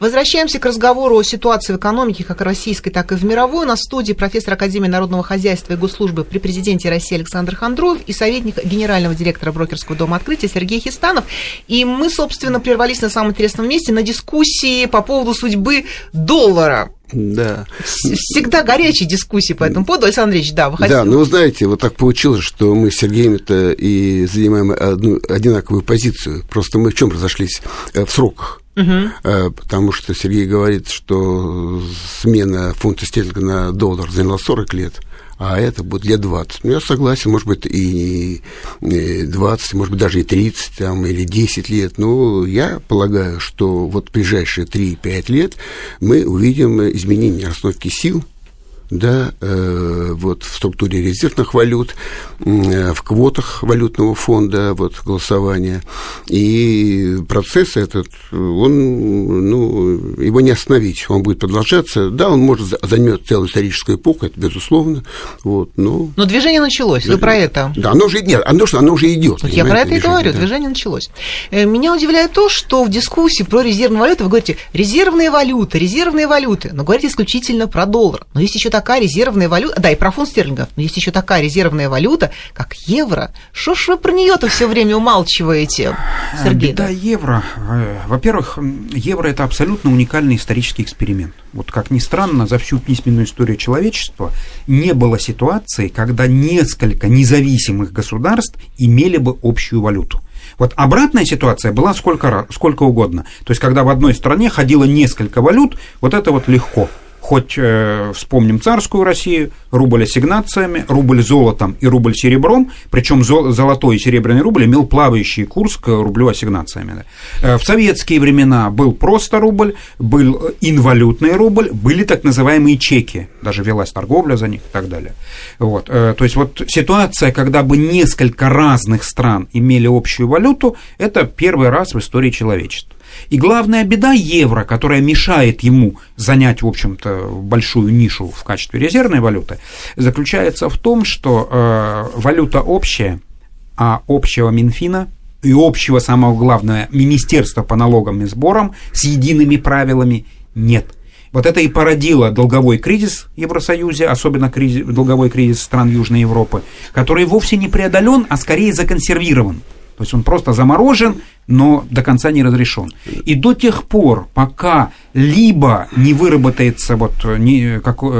Возвращаемся к разговору о ситуации в экономике, как российской, так и в мировой. У нас в студии профессор Академии народного хозяйства и госслужбы при президенте России Александр Хандруев и советник генерального директора брокерского дома открытия Сергей Хистанов. И мы, собственно, прервались на самом интересном месте на дискуссии по поводу судьбы доллара. Да. Всегда горячие дискуссии по этому поводу. Александр Андреевич, да, вы хотите... Да, ну, вы знаете, вот так получилось, что мы с Сергеем-то и занимаем одну одинаковую позицию. Просто мы в чем разошлись? Э, в сроках. Угу. Потому что Сергей говорит, что смена фунта стерлинга на доллар заняла 40 лет, а это будет лет 20. Ну, я согласен, может быть, и 20, может быть, даже и 30, там, или 10 лет. Но я полагаю, что вот в ближайшие 3-5 лет мы увидим изменение расстановки сил – да, э, вот в структуре резервных валют, э, в квотах валютного фонда, вот голосования. И процесс этот, он, ну, его не остановить, он будет продолжаться. Да, он может займет целую историческую эпоху, это безусловно. Вот, но... но движение началось, вы про это. Да, оно уже, нет, оно, оно уже идет. Вот я про это и говорю, да. движение началось. Э, меня удивляет то, что в дискуссии про резервные валюты вы говорите, резервные валюты, резервные валюты, но говорите исключительно про доллар. Но есть еще такая резервная валюта, да, и про фунт стерлингов, но есть еще такая резервная валюта, как евро. Что ж вы про нее-то все время умалчиваете, Сергей? Да, евро. Э, во-первых, евро это абсолютно уникальный исторический эксперимент. Вот как ни странно, за всю письменную историю человечества не было ситуации, когда несколько независимых государств имели бы общую валюту. Вот обратная ситуация была сколько, сколько угодно. То есть, когда в одной стране ходило несколько валют, вот это вот легко хоть э, вспомним царскую Россию, рубль ассигнациями, рубль золотом и рубль серебром, причем золотой и серебряный рубль имел плавающий курс к рублю ассигнациями. Э, в советские времена был просто рубль, был инвалютный рубль, были так называемые чеки, даже велась торговля за них и так далее. Вот. Э, то есть вот ситуация, когда бы несколько разных стран имели общую валюту, это первый раз в истории человечества. И главная беда евро, которая мешает ему занять, в общем-то, большую нишу в качестве резервной валюты, заключается в том, что э, валюта общая, а общего Минфина и общего, самого главного, Министерства по налогам и сборам с едиными правилами нет. Вот это и породило долговой кризис в Евросоюзе, особенно кризис, долговой кризис стран Южной Европы, который вовсе не преодолен, а скорее законсервирован. То есть он просто заморожен, но до конца не разрешен. И до тех пор, пока либо не выработается вот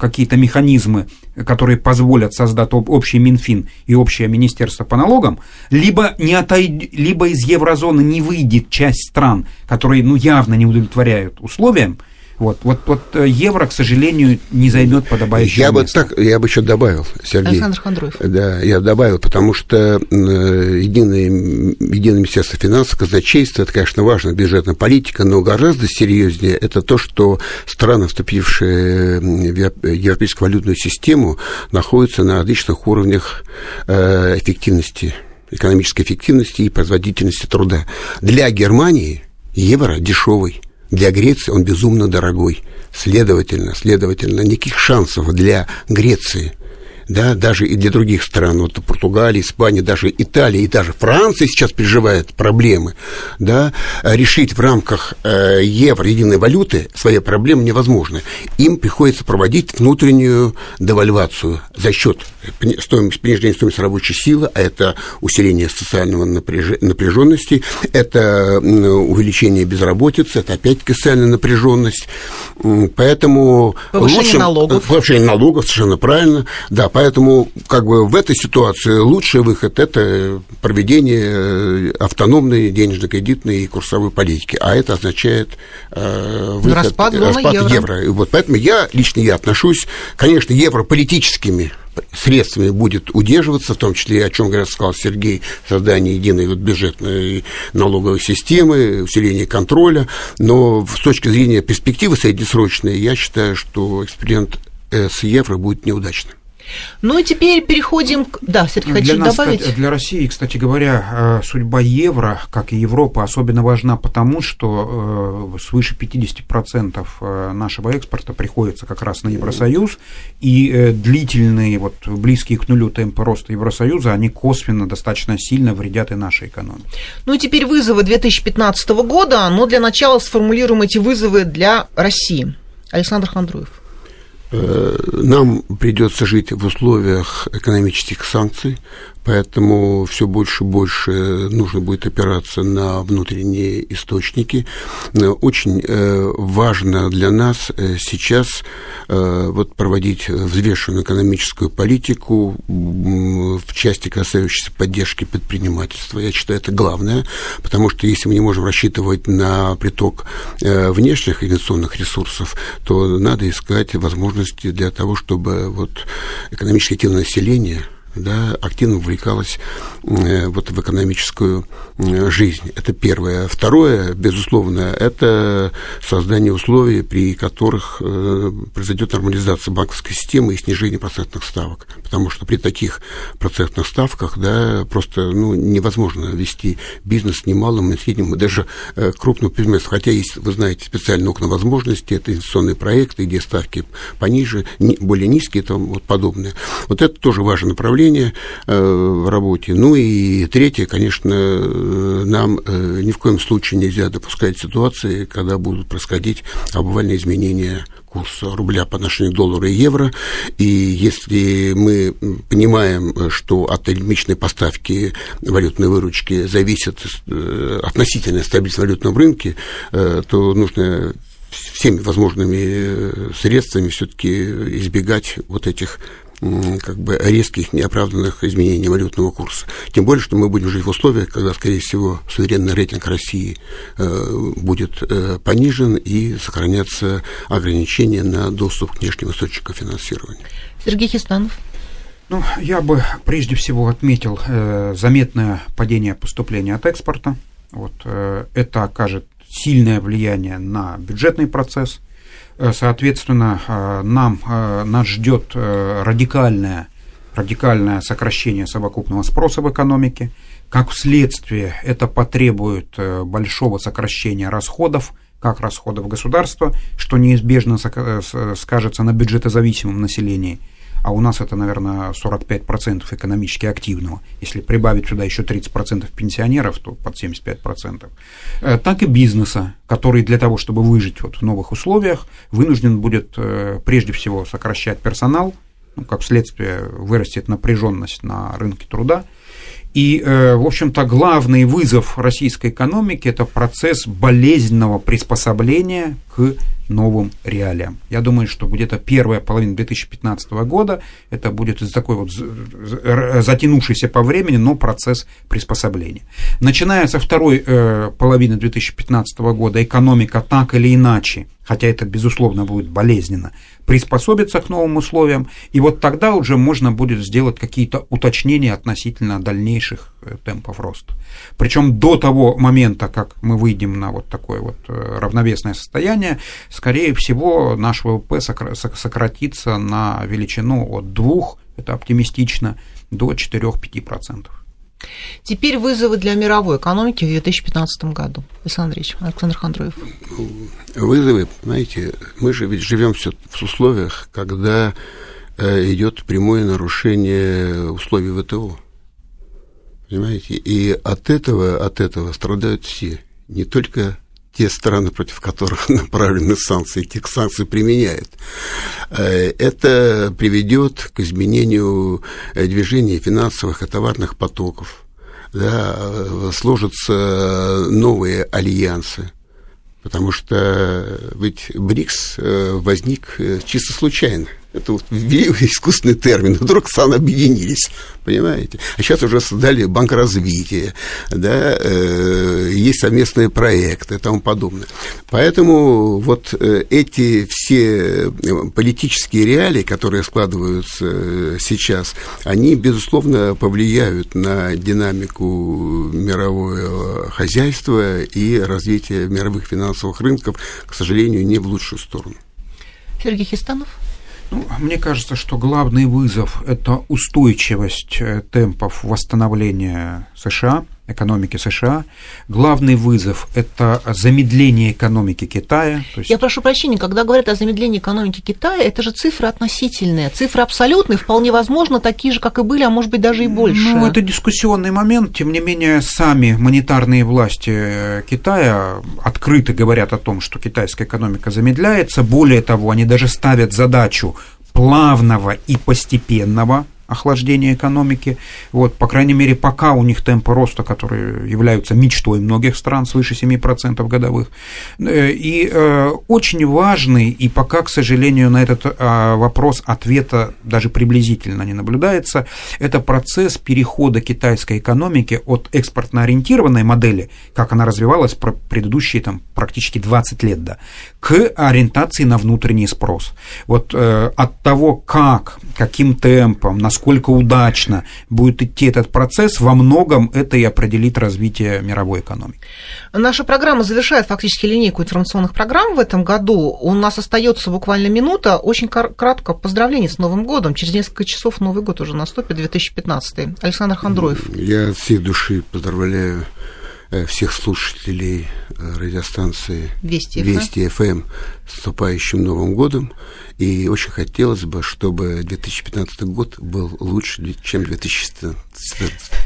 какие-то механизмы, которые позволят создать общий Минфин и общее Министерство по налогам, либо, не отойд... либо из еврозоны не выйдет часть стран, которые ну, явно не удовлетворяют условиям, вот, вот, вот э, евро, к сожалению, не займет подобающее я место. бы так, я бы еще добавил, Сергей. Александр Хондроев. Да, я добавил, потому что единое, единое Министерство финансов, казначейство, это, конечно, важно, бюджетная политика, но гораздо серьезнее это то, что страны, вступившие в европейскую валютную систему, находятся на различных уровнях э, эффективности, экономической эффективности и производительности труда. Для Германии евро дешевый для Греции он безумно дорогой. Следовательно, следовательно, никаких шансов для Греции – да, даже и для других стран, вот Португалия, Испания, даже Италия и даже Франция сейчас переживает проблемы, да, решить в рамках э, евро, единой валюты свои проблемы невозможно. Им приходится проводить внутреннюю девальвацию за счет стоимости, понижения стоимости рабочей силы, а это усиление социального напряженности, это увеличение безработицы, это опять-таки социальная напряженность. Поэтому повышение лучше, налогов. Повышение налогов, совершенно правильно. Да, поэтому как бы в этой ситуации лучший выход – это проведение э, автономной денежно-кредитной и курсовой политики, а это означает э, выход, распад, распад евро. евро. И вот поэтому я, лично я отношусь, конечно, евро политическими средствами будет удерживаться, в том числе, о чем говорят, сказал Сергей, создание единой вот бюджетной налоговой системы, усиление контроля, но с точки зрения перспективы среднесрочной, я считаю, что эксперимент с евро будет неудачным. Ну и теперь переходим к... Да, для хочу нас, добавить? Для России, кстати говоря, э, судьба евро, как и Европы, особенно важна потому, что э, свыше 50% э, нашего экспорта приходится как раз на Евросоюз, и длительные, вот, близкие к нулю темпы роста Евросоюза, они косвенно достаточно сильно вредят и нашей экономике. Ну и теперь вызовы 2015 года, но для начала сформулируем эти вызовы для России. Александр Хандруев. Нам придется жить в условиях экономических санкций, поэтому все больше и больше нужно будет опираться на внутренние источники. Очень э, важно для нас э, сейчас э, вот проводить взвешенную экономическую политику в части, касающейся поддержки предпринимательства. Я считаю, это главное, потому что если мы не можем рассчитывать на приток внешних инвестиционных ресурсов, то надо искать возможности для того, чтобы вот экономически активное население – да, активно увлекалась э, вот в экономическую э, жизнь. Это первое. Второе, безусловно, это создание условий, при которых э, произойдет нормализация банковской системы и снижение процентных ставок. Потому что при таких процентных ставках да, просто ну, невозможно вести бизнес ни малым, ни средним, и даже крупным предпринимательством. Хотя есть, вы знаете, специальные окна возможностей, это инвестиционные проекты, где ставки пониже, более низкие и тому вот подобное. Вот это тоже важное направление направления э, в работе. Ну и третье, конечно, э, нам э, ни в коем случае нельзя допускать ситуации, когда будут происходить обвальные изменения курса рубля по отношению к доллару и евро. И если мы понимаем, что от лимитной поставки валютной выручки зависит относительная стабильность валютного рынке, то нужно всеми возможными средствами все-таки избегать вот этих как бы резких, неоправданных изменений валютного курса. Тем более, что мы будем жить в условиях, когда, скорее всего, суверенный рейтинг России э, будет э, понижен и сохранятся ограничения на доступ к внешним источникам финансирования. Сергей Хистанов. Ну, я бы прежде всего отметил э, заметное падение поступления от экспорта. Вот, э, это окажет сильное влияние на бюджетный процесс – соответственно, э, нам, э, нас ждет радикальное, радикальное сокращение совокупного спроса в экономике. Как следствие, это потребует большого сокращения расходов, как расходов государства, что неизбежно скажется на бюджетозависимом населении – а у нас это, наверное, 45% экономически активного. Если прибавить сюда еще 30% пенсионеров, то под 75%. Э, так и бизнеса, который для того, чтобы выжить вот в новых условиях, вынужден будет э, прежде всего сокращать персонал, ну, как следствие вырастет напряженность на рынке труда, и, э, в общем-то, главный вызов российской экономики – это процесс болезненного приспособления к новым реалиям. Я думаю, что где-то первая половина 2015 года это будет такой вот затянувшийся по времени, но процесс приспособления. Начиная со второй э, половины 2015 года экономика так или иначе, хотя это, безусловно, будет болезненно, приспособиться к новым условиям, и вот тогда уже можно будет сделать какие-то уточнения относительно дальнейших э, темпов роста. Причем до того момента, как мы выйдем на вот такое вот э, равновесное состояние, скорее всего, наш ВВП сократится на величину от 2, это оптимистично, до 4-5%. Теперь вызовы для мировой экономики в 2015 году. Александр Ильич, Александр Хандроев. Вызовы, знаете, мы же ведь живем в условиях, когда э, идет прямое нарушение условий ВТО. Понимаете? И от этого, от этого страдают все. Не только те страны, против которых направлены санкции, тех санкций применяют. Э, это приведет к изменению э, движения финансовых и товарных потоков. Да, э, сложатся новые альянсы. Потому что ведь БРИКС возник чисто случайно. Это вот искусственный термин. Вдруг страны объединились, понимаете? А сейчас уже создали банк развития, да, э, есть совместные проекты и тому подобное. Поэтому вот э, эти все э, политические реалии, которые складываются э, сейчас, они, безусловно, повлияют на динамику мирового хозяйства и развитие мировых финансовых рынков, к сожалению, не в лучшую сторону. Сергей Хистанов. Ну, мне кажется, что главный вызов – это устойчивость э, темпов восстановления США, экономики США. Главный вызов – это замедление экономики Китая. есть... Я прошу прощения, когда говорят о замедлении экономики Китая, это же цифры относительные. Цифры абсолютные, вполне возможно, такие же, как и были, а может быть даже и больше. Ну, это дискуссионный момент. Тем не менее, сами монетарные власти э, Китая открыто говорят о том, что китайская экономика замедляется. Более того, они даже ставят задачу плавного и постепенного охлаждения экономики. Вот, по крайней мере, пока у них темпы роста, которые являются мечтой многих стран, свыше 7% годовых. Э, и э, очень важный, и пока, к сожалению, на этот э, вопрос ответа даже приблизительно не наблюдается, это процесс перехода китайской экономики от экспортно-ориентированной модели, как она развивалась про предыдущие там, практически 20 лет, да, к ориентации на внутренний спрос. Вот э, от того, как, каким темпом, на насколько удачно будет идти этот процесс, во многом это и определит развитие мировой экономики. Наша программа завершает фактически линейку информационных программ в этом году. У нас остается буквально минута. Очень кратко поздравления с Новым годом. Через несколько часов Новый год уже наступит, 2015. Александр Хандроев. Я от всей души поздравляю всех слушателей э, радиостанции Вести, Вести ФМ с вступающим Новым годом. И очень хотелось бы, чтобы 2015 год был лучше, чем 2014.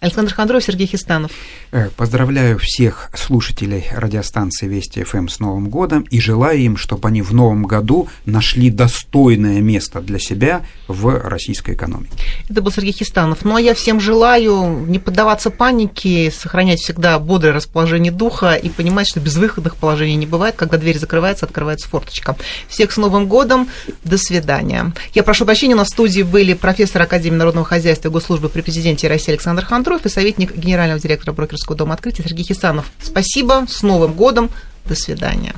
Александр Хандров, Сергей Хистанов. Э, поздравляю всех слушателей радиостанции Вести ФМ с Новым годом и желаю им, чтобы они в новом году нашли достойное место для себя в российской экономике. Это был Сергей Хистанов. Ну а я всем желаю не поддаваться панике, сохранять всегда бодрое расположение духа и понимать, что безвыходных положений не бывает. Когда дверь закрывается, открывается форточка. Всех с Новым годом. До свидания. Я прошу прощения, у нас в студии были профессор Академии народного хозяйства и госслужбы при президенте России Александр Александр Хандров и советник генерального директора брокерского дома «Открытие» Сергей Хисанов. Спасибо, с Новым годом, до свидания.